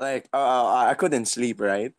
like uh, I couldn't sleep, right?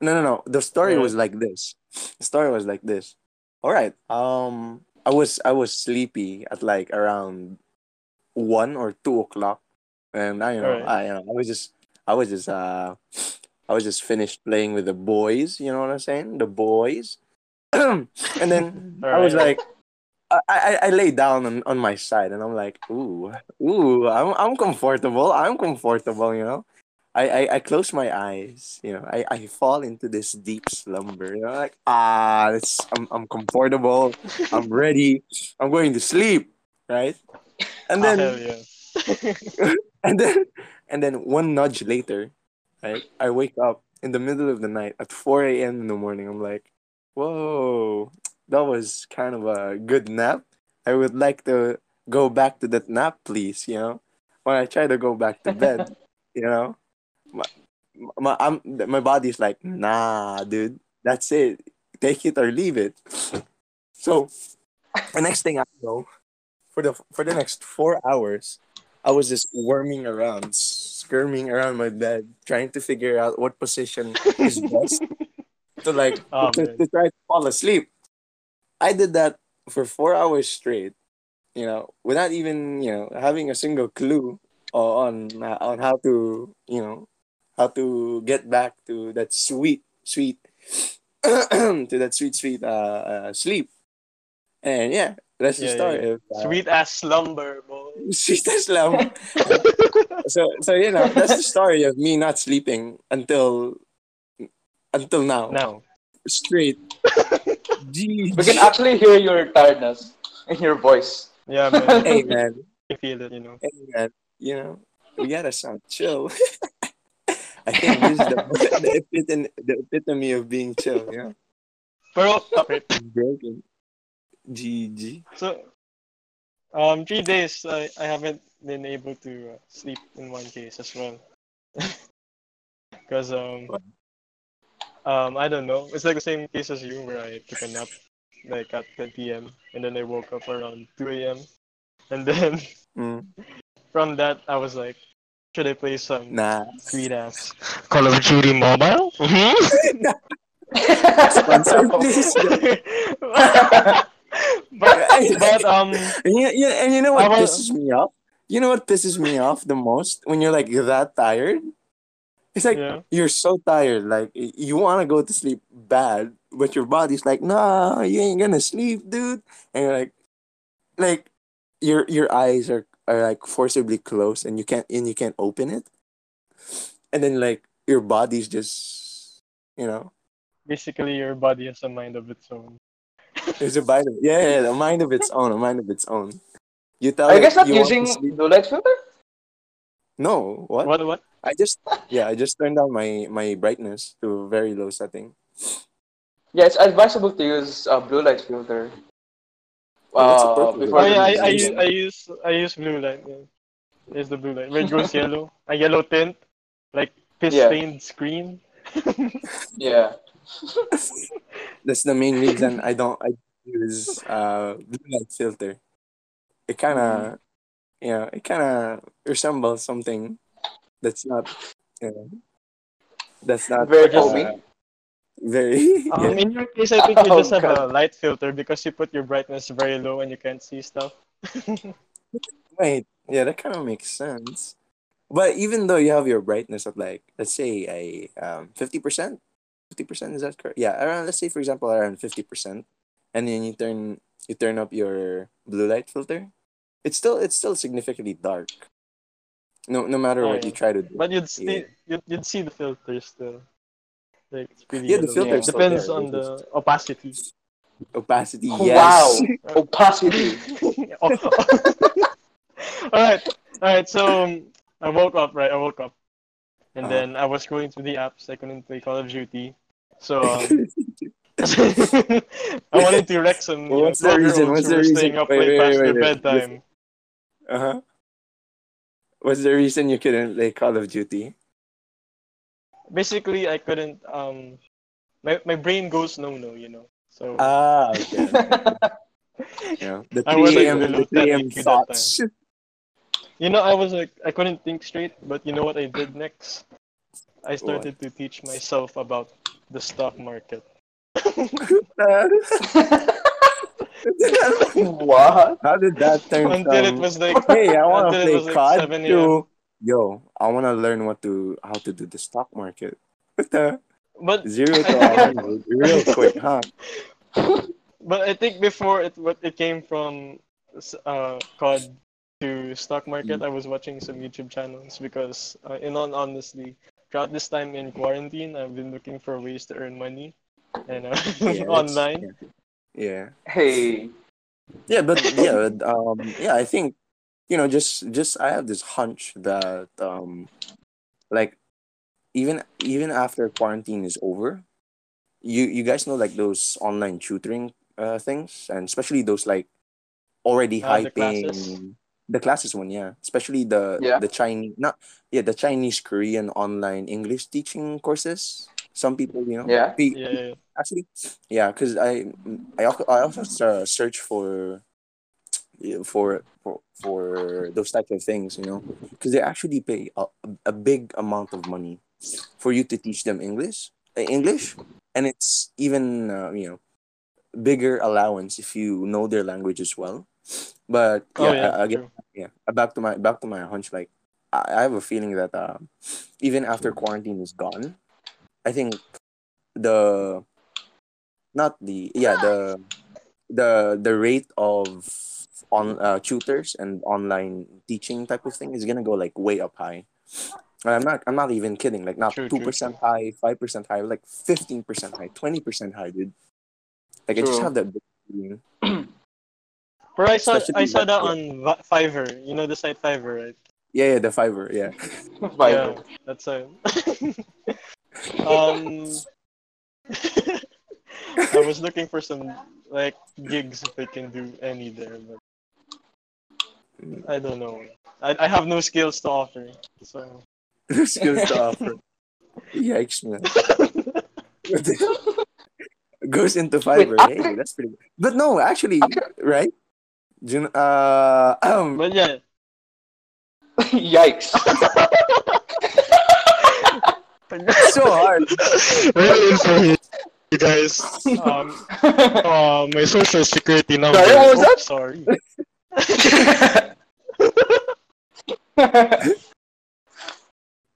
No, no, no. The story Right. was like this. The story was like this. All right. Um, I was I was sleepy at like around one or two o'clock, and I you know Alright. I you know, I was just I was just uh I was just finished playing with the boys. You know what I'm saying? The boys, and then I was like. I, I, I lay down on, on my side and I'm like, ooh, ooh, I'm I'm comfortable. I'm comfortable, you know. I, I, I close my eyes, you know. I, I fall into this deep slumber. You know, like ah, it's I'm I'm comfortable. I'm ready. I'm going to sleep, right? And then Hell yeah. and then and then one nudge later, right? I wake up in the middle of the night at 4 a.m. in the morning. I'm like, whoa, that was kind of a good nap. I would like to go back to that nap, please. You know, when I try to go back to bed, you know, my my I'm, my body's like, nah, dude, that's it. Take it or leave it. So the next thing I know, for the for the next four hours, I was just worming around, skirming around my bed, trying to figure out what position is best to like Oh, to, to try to fall asleep. I did that for four hours straight, you know, without even you know having a single clue on on how to you know how to get back to that sweet sweet to that sweet sweet uh, uh sleep. And yeah, that's the Yeah, yeah, story. yeah. of, uh, Sweet ass slumber, boy. Sweet as lamb. so so you know that's the story of me not sleeping until until now. now. Straight. Gee. We can actually hear your tiredness in your voice. Yeah, man. Hey man, I feel it, you know. hey man, you know we gotta sound chill. I think this is the, the, epitome, the epitome of being chill. yeah? know, Pero, okay. broken. GG. So, um, three days I, I haven't been able to uh, sleep in one case as well. Because um, What? um, I don't know. It's like the same case as you, where I took a nap like at 10 p.m. and then I woke up around 2 a.m. And then Mm. from that I was like, should I play some Nah. sweet ass Call of Duty Mobile? Sponsor, please. but, but um, And you, you, and you know what I was- pisses me off? You know what pisses me off the most when you're like that tired? It's like yeah. you're so tired, like you want to go to sleep bad, but your body's like, nah, you ain't gonna sleep, dude. And you're like, like your your eyes are, are like forcibly closed, and you can't and you can't open it. And then like your body's just, you know, Basically, your body has a mind of its own. there's a mind of yeah, yeah, a mind of its own, a mind of its own. You tell i guess it guys not you using sleep- blue light filter? No, what? What? What? I just yeah, I just turned down my my brightness to a very low setting. Yeah, it's advisable to use a blue light filter. Uh, purpose of before Oh yeah, I, I, use- use, I use I use blue light. Yeah. There's the blue light. Red goes yellow, a yellow tint, like piss Yeah. stained screen. Yeah. That's the main reason I don't I use uh blue light filter. It kind of you know it kind of resembles something that's not you know that's not Very uh, foamy. Very Um, yeah. in your case, I think you Oh, just have God. a light filter because you put your brightness very low and you can't see stuff. Wait, yeah, that kind of makes sense. But even though you have your brightness at like let's say a um fifty percent, fifty percent is that correct? Yeah, around let's say for example around fifty percent, and then you turn you turn up your blue light filter, it's still it's still significantly dark. No, no matter Oh, what yeah. you try to do. But you'd see Yeah. you'd, you'd see the filter still. Like it's pretty Yeah, the filter Yeah. depends there, on the opacity. opacity. Wow. Opacity. Oh. all right, all right. So um, I woke up, right? I woke up, and Uh-huh. then I was going through the apps. I couldn't play Call of Duty, so um, I wanted to wreck some you know, What's the reason? What's the reason? staying up Wait, way wait, past wait, their wait. bedtime. uh huh. What's the reason you couldn't play Call of Duty? Basically, I couldn't. Um, my my brain goes no no, you know. So Ah, okay. You know, the I was 3 like a.m. the 3 a.m. 10 IQ that thoughts. you know, I was like, I couldn't think straight. But you know what I did next? I started to teach myself about the stock market. what? How did that turn Until it was like hey, I want to play was like COD 7 a.m. to, yo, I want to learn what to, how to do the stock market. What the? but Zero to hundred, real quick, huh? but I think before it what it came from uh COD to stock market, I was watching some YouTube channels because uh, in all honestly, throughout this time in quarantine, I've been looking for ways to earn money and uh, Yeah, that's- online. Yeah. Hey. Yeah, but yeah, um, yeah, I think you know, just just I have this hunch that um, like even even after quarantine is over, you you guys know like those online tutoring uh things, and especially those like already the hyping classes. the classes one, yeah, especially the Yeah. the Chinese not yeah the Chinese Korean online English teaching courses. Some people, you know, Yeah. pe- Yeah, yeah. actually yeah because i i also, I also uh, search for yeah, for for for those types of things you know? Because they actually pay a, a big amount of money for you to teach them english uh, english. And it's even uh, you know bigger allowance if you know their language as well. But yeah, Oh yeah, again yeah uh, back to my back to my hunch like i, I have a feeling that uh, even after quarantine is gone i think the not the yeah the the the rate of on uh, tutors and online teaching type of thing is gonna go like way up high. And I'm not I'm not even kidding. Like not two percent high, five percent high, like fifteen percent high, twenty percent high, dude. Like I just have that big. But I saw Especially I saw that- on Fiverr. You know the site Fiverr, right? Yeah, yeah, the Fiverr, yeah. Fiverr. Yeah, that's a. um, I was looking for some like gigs if I can do any there, but I don't know. I, I have no skills to offer, so. Skills to offer. Yikes, man. Goes into Fiverr. Wait, hey, that's pretty good. But no, actually, right? Jun- uh, um, But yeah, Yikes. so hard. really sorry, you guys. Um, uh, my social security number. Sorry, what was Oh, that? Sorry.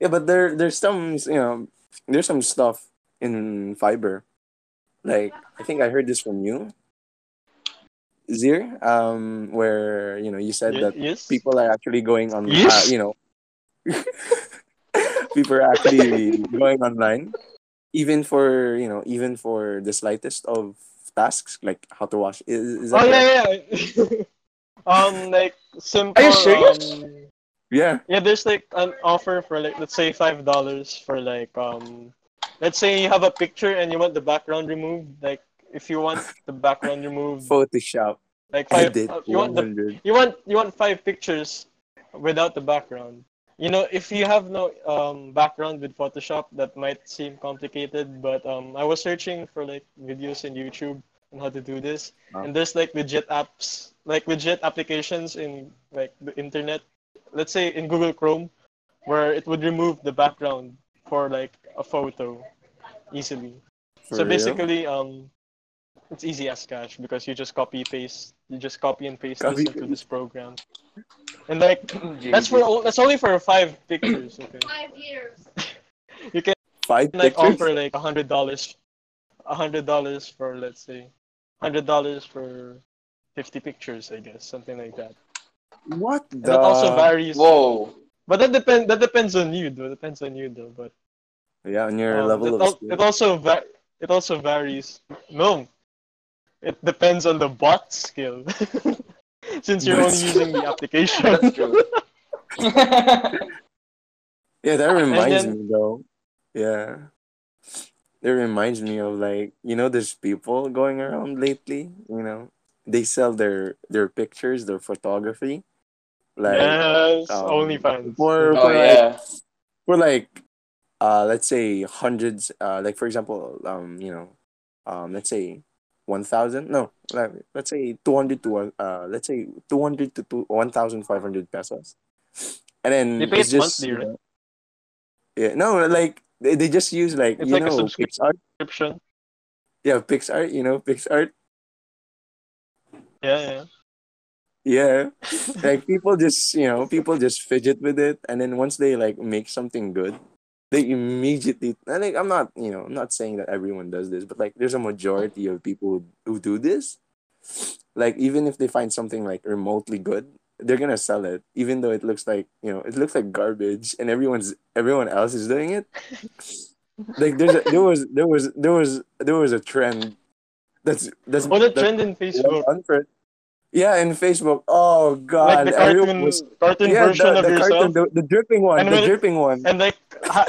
Yeah, but there there's some you know there's some stuff in Fiverr. Like I think I heard this from you, Zeer, um, where you know you said Ye- that yes. people are actually going on, uh, you know, people are actually going online, even for you know even for the slightest of tasks like how to wash. Is, is that Oh yeah, yeah. um, like simple. Are you serious? Um, yeah. Yeah, there's like an offer for like let's say five dollars for like um let's say you have a picture and you want the background removed. Like if you want the background removed, Photoshop like five edit uh, you one want the you want you want five pictures without the background. You know, if you have no um background with Photoshop, that might seem complicated, but um I was searching for like videos in YouTube on how to do this, Wow. and there's like legit apps, like legit applications in like the internet. Let's say in Google Chrome, where it would remove the background for like a photo easily. For so real? basically, um, it's easy as cash because you just copy paste, you just copy and paste Copy, this into this program, and like that's for that's only for five pictures. Okay, Five years. you can five like pictures. offer like a hundred dollars, a hundred dollars for let's say, hundred dollars for fifty pictures, I guess, something like that. What the? that also varies. Whoa. But that depend that depends on you, though. Depends on you, though. But Yeah, on your um, level it, of al- skill. it also va- it also varies. No, it depends on the bot skill. Since you're Bot only skill. using the application. That's true. Yeah, that reminds then- me though. Yeah. That reminds me of like, you know, there's people going around lately, you know. They sell their their pictures, their photography. Like yes, um, OnlyFans. for oh for like yeah. for like uh let's say hundreds uh like for example, um, you know, um let's say one thousand no like let's say two hundred to one uh let's say two hundred to two one thousand five hundred pesos. And then They pay it's just monthly, right? yeah, no, like They, they just use like It's you like a know. PicsArt. Subscription. Yeah, PicsArt. You know PicsArt. Yeah, yeah. Yeah, like people just you know people just fidget with it, and then once they like make something good, they immediately. And like I'm not you know I'm not saying that everyone does this, but like there's a majority of people who, who do this. Like even if they find something like remotely good, they're gonna sell it, even though it looks like you know it looks like garbage, and everyone's everyone else is doing it. Like there's a, there was there was there was there was a trend. That's that's Oh, the that's trend in Facebook. well done for- Yeah, in Facebook. Oh god, Like god, the everyone cartoon, was cartoon yeah, version the, of the yourself. cartoon, the, the dripping one, And the when- dripping one. And like,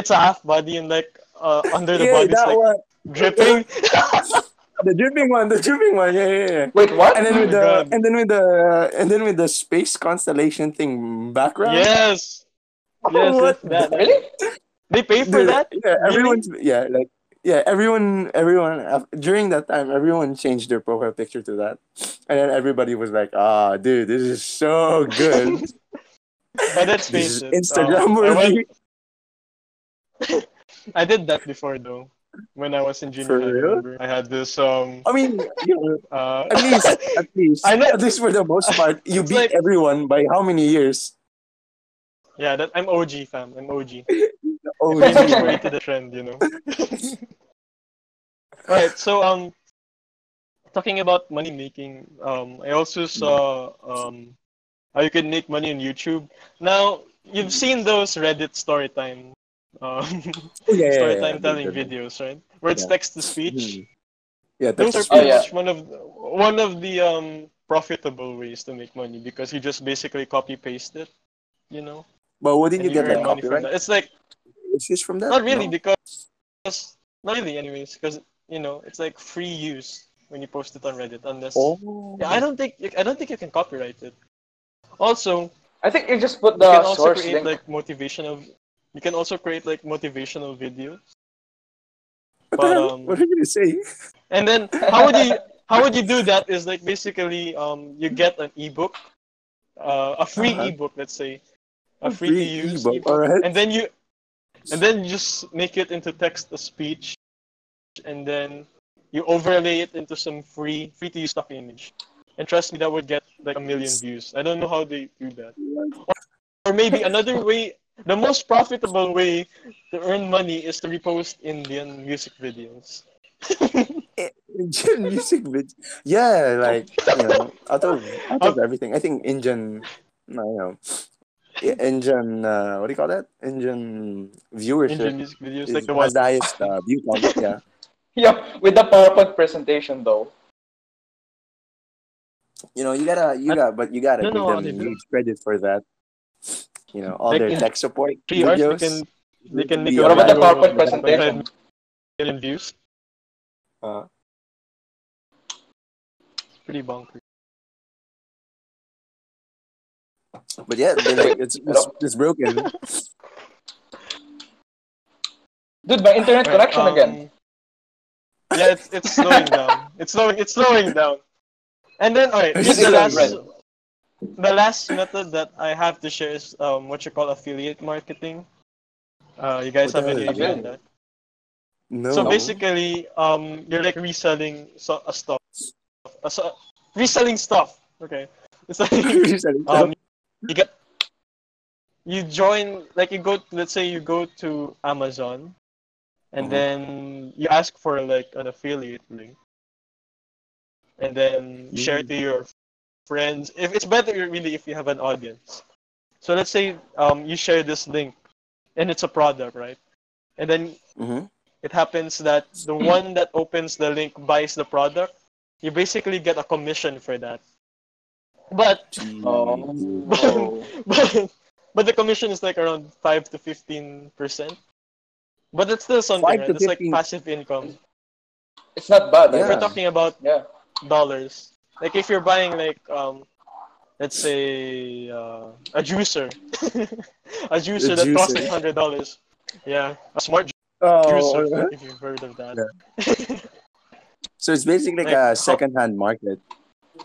it's a half body and like, uh, under the yeah, body, it's that like one, dripping. the dripping one, the dripping one. Yeah, yeah, yeah. Wait, what? And then with Oh my the God. and then with the and then with the space constellation thing background. yes. Yes, What yes, that. really? They pay for Dude, that? Yeah, Really? everyone's yeah, like yeah, everyone everyone uh, during that time everyone changed their profile picture to that. And then everybody was like, "Ah, dude, this is so good." But let's this is. Instagram um, I, worthy. went, I did that before though. When I was in junior For high, real? remember? I had this um I mean, you know, uh at least at least I know. at least for the most part, you beat like- everyone by how many years? yeah, that I'm OG fam. I'm OG. Oh, Maybe yeah. created a trend, you know. Alright, so um talking about money making, um I also saw um how you can make money on YouTube. Now you've seen those Reddit story time um Oh, yeah, yeah, story yeah, time yeah, telling yeah. videos, right? Where it's Yeah. text to speech. Mhm. Yeah, Those are that's Oh, pretty much one of the, one of the um profitable ways to make money because you just basically copy paste it, you know. But wouldn't and you get earn like money from copyright? that. It's like Issues from that? not really No? because not really anyways because you know it's like free use when you post it on Reddit unless Oh. yeah, I don't think I don't think you can copyright it. Also, I think you just put the you the can also source create link. like motivational. You can also create like motivational videos. What, But, the hell? um, what are you gonna say? And then how would you how would you do that? Is like basically um you get an ebook, uh, a free Uh-huh. ebook, let's say, a free, to use ebook, ebook, and then you and then you just make it into text to speech, and then you overlay it into some free free to use stock image. And trust me, that would get like a million views. I don't know how they do that. Or maybe another way, the most profitable way to earn money is to repost Indian music videos. Indian music video. Yeah, like you know, out of out of everything, I think Indian, no, you know, Indian. Uh, what do you call that? Indian viewership Indian music videos, like the the highest uh, view count. Yeah, Yeah, with the PowerPoint presentation though. you know, you gotta, you got, but you gotta don't give how them huge credit for that. You know, all Like their in tech support Three hours, they videos. can they can make The What about the PowerPoint like presentation? 25 million views. Uh, Pretty bonkers. but yeah, like, it's, it's it's broken. Dude, my internet Right, connection um, again. Yeah, it's it's slowing down. It's slowing. It's slowing down. And then, alright, this is the last. red. The last method that I have to share is um what you call affiliate marketing. Uh, you guys What have any idea on that? No. So basically, um, you're like reselling so, a stuff, a, so, reselling stuff. Okay, it's like reselling um, you get you join like you go let's say you go to Amazon and Mhm. then you ask for like an affiliate link and then you share it to your friends if it's better really if you have an audience so let's say um you share this link and it's a product right and then hmm it happens that the one that opens the link buys the product you basically get a commission for that but Oh. but, but the commission is like around 5 to 15 percent but it's still something right? to it's like passive income It's not bad. Yeah. we're talking about yeah. dollars like if you're buying like um let's say uh, a juicer a juicer A that costs juicer. like hundred dollars yeah a smart Oh, juicer alright. if you've heard of that so it's basically like, Like, a second-hand market.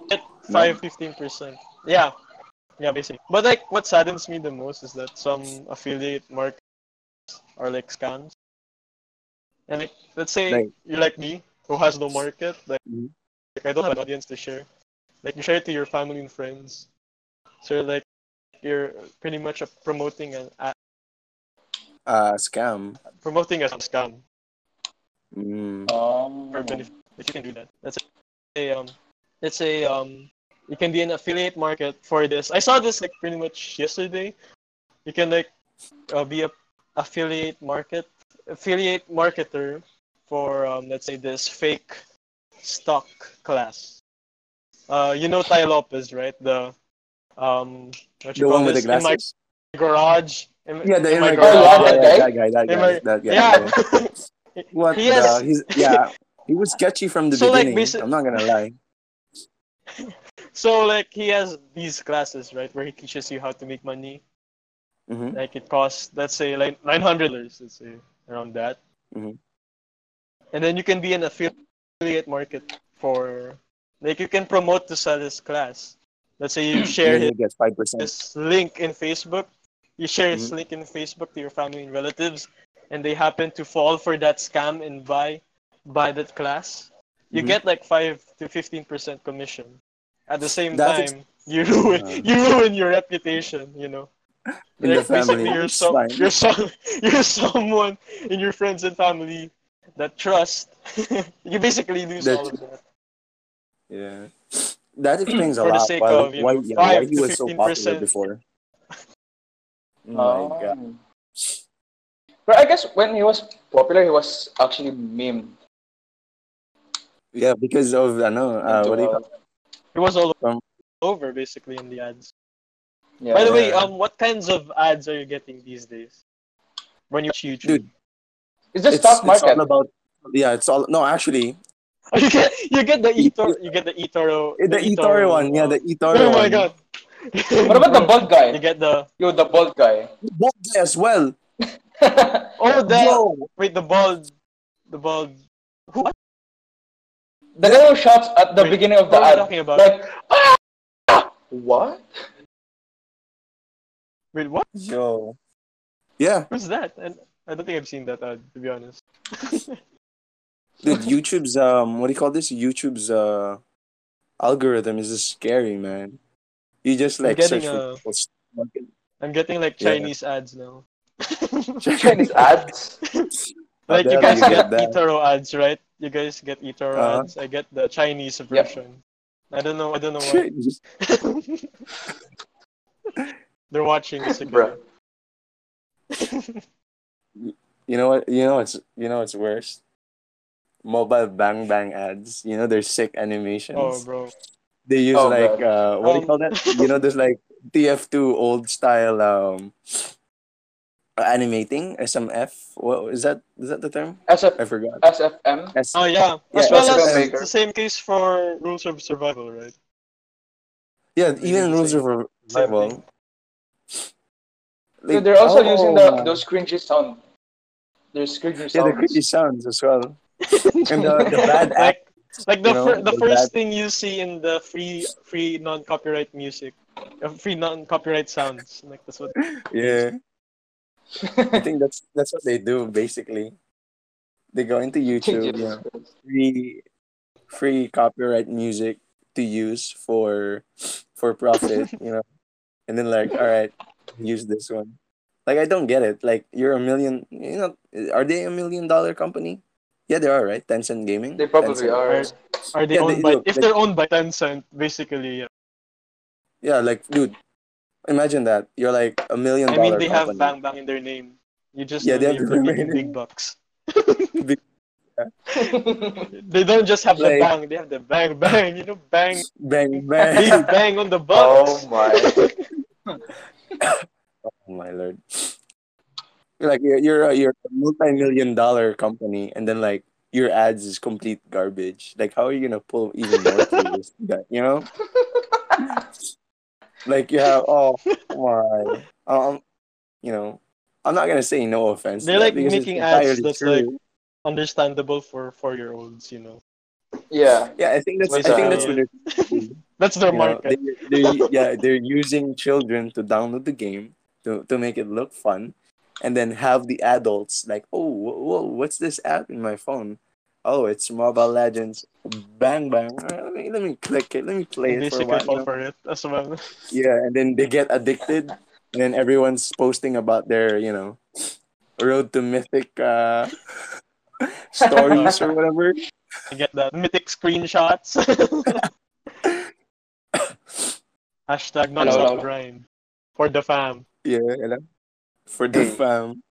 Get 5 15 percent yeah yeah basically but like what saddens me the most is that some affiliate markets are like scams And like, let's say Like- you're like me, who has no market, like, Mhm. Like I don't have an audience to share. Like you share it to your family and friends. So like you're pretty much a promoting an a Uh, scam. promoting a scam Mm. Um, for benefit. If you can do that, that's a um, let's say um, you can be an affiliate market for this. I saw this like pretty much yesterday. You can like uh, be a affiliate market affiliate marketer for um, let's say this fake stock class. Uh, you know Tai Lopez, right? The um, what you The call one with the this? In my garage. In, Yeah, the in my in my garage. garage. Oh, Yeah, that yeah, that guy. That guy. my- That guy. yeah. What He the? He's yeah. He was sketchy from the So, like, beginning. basi- I'm not gonna lie. So like he has these classes, right, where he teaches you how to make money. hmm Like it costs, let's say, like nine hundred dollars, let's say, around that. Mhm. And then you can be an affiliate market for, like, you can promote to sell his class. Let's say you share his, gets five percent. his link in Facebook. You share his Mhm. link in Facebook to your family and relatives, and they happen to fall for that scam and buy buy that class. You Mhm. get like five to fifteen percent commission. At the same That's ex- time, you ruin Uh. you ruin your reputation. You know. In Like, basically, family. you're so you're so you're someone in your friends and family that trust. you basically lose all of that. Yeah. That explains a For the lot sake why, of, you why, know, yeah, why 5 he was so popular 15%. before. Oh my god. But I guess when he was popular, he was actually meme. Yeah, because of I know uh, what do you call It was all Um, over basically in the ads. Yeah. By the way, um, what kinds of ads are you getting these days? When you watch YouTube, Dude, it's the it's, stock it's all about yeah, it's all no actually you get you get the eToro, you get the eToro, the, eToro one, yeah, the eToro oh my one. god! What about the bald guy? You get the Yo, the bald guy. Both as well. oh the Yo, wait the bald the bald who what? The guy who shouts at the Wait, beginning of the what are you ad. talking about? Like, "Ah!" what? Wait what? yo, yeah, Who's that? And I don't think I've seen that ad to be honest. dude. YouTube's um, what do you call this? YouTube's uh, algorithm is just scary, man. You just I'm like getting search for... I'm getting like Yeah. Chinese ads now. Chinese ads. Like you guys you get get that? eToro ads, right? You guys get eToro Uh-huh. ads. I get the Chinese version. I don't know. I don't know why. They're watching this again. Bruh. You know what? You know it's you know it's worse? Mobile bang bang ads. You know, they're sick animations. Oh, bro. They use Oh, like God. uh, what do you Um, call that? you know, there's like TF2 old style um animating SMF. What is that? Is that the term? SF, I forgot. SFM. S- Oh yeah. Yeah, As well that's as Filmmaker. it's the same case for Rules of Survival, right? yeah, They even rules of survival. thing. So they're also oh, using the those cringy sound. There's cringy yeah, the sounds. creepy sounds as well. And the, the bad act. like like the you know, fir- the the first bad- thing you see in the free free non copyright music, uh, free non copyright sounds. Like that's what. Yeah, I think that's that's what they do basically. They go into YouTube, you know, free free copyright music to use for for profit, you know, and then like, all right, use this one. Like I don't get it. Like you're a million, you know, are they a million dollar company? Yeah, they are, right? Tencent Gaming. They probably Tencent. are. Are they Yeah, owned they- by? look, if like- they're owned by Tencent, basically, yeah. Yeah, like dude, imagine that you're like a million I mean, they have. Bang Bang in their name. You just Yeah, they have they're the making name. big bucks. Big- They don't just have the bang; they have the bang bang. You know, bang, Bang big bang. bang on the oh my. Oh my lord. Like you're you're a, you're a multi-million dollar company, and then like your ads is complete garbage. Like how are you gonna pull even more viewers? That you know, like you have oh my um, you know, I'm not gonna say no offense. They're like making ads that's true. like understandable for four year olds. You know, Yeah. yeah. I think that's I think that's what they're that's their you know, market. they, they, yeah, they're using children to download the game to, to make it look fun, and then have the adults like, oh, whoa, whoa, what's this app in my phone? Oh, it's Mobile Legends. Bang bang. Let me let me click it. Let me play it for a while. you fall know? for it as well. Yeah, and then they get addicted, and then everyone's posting about their, you know, road to mythic uh, stories or whatever. I get that. Mythic screenshots. Hashtag not non-stop grind. For the fam. Yeah, you know, for the fam.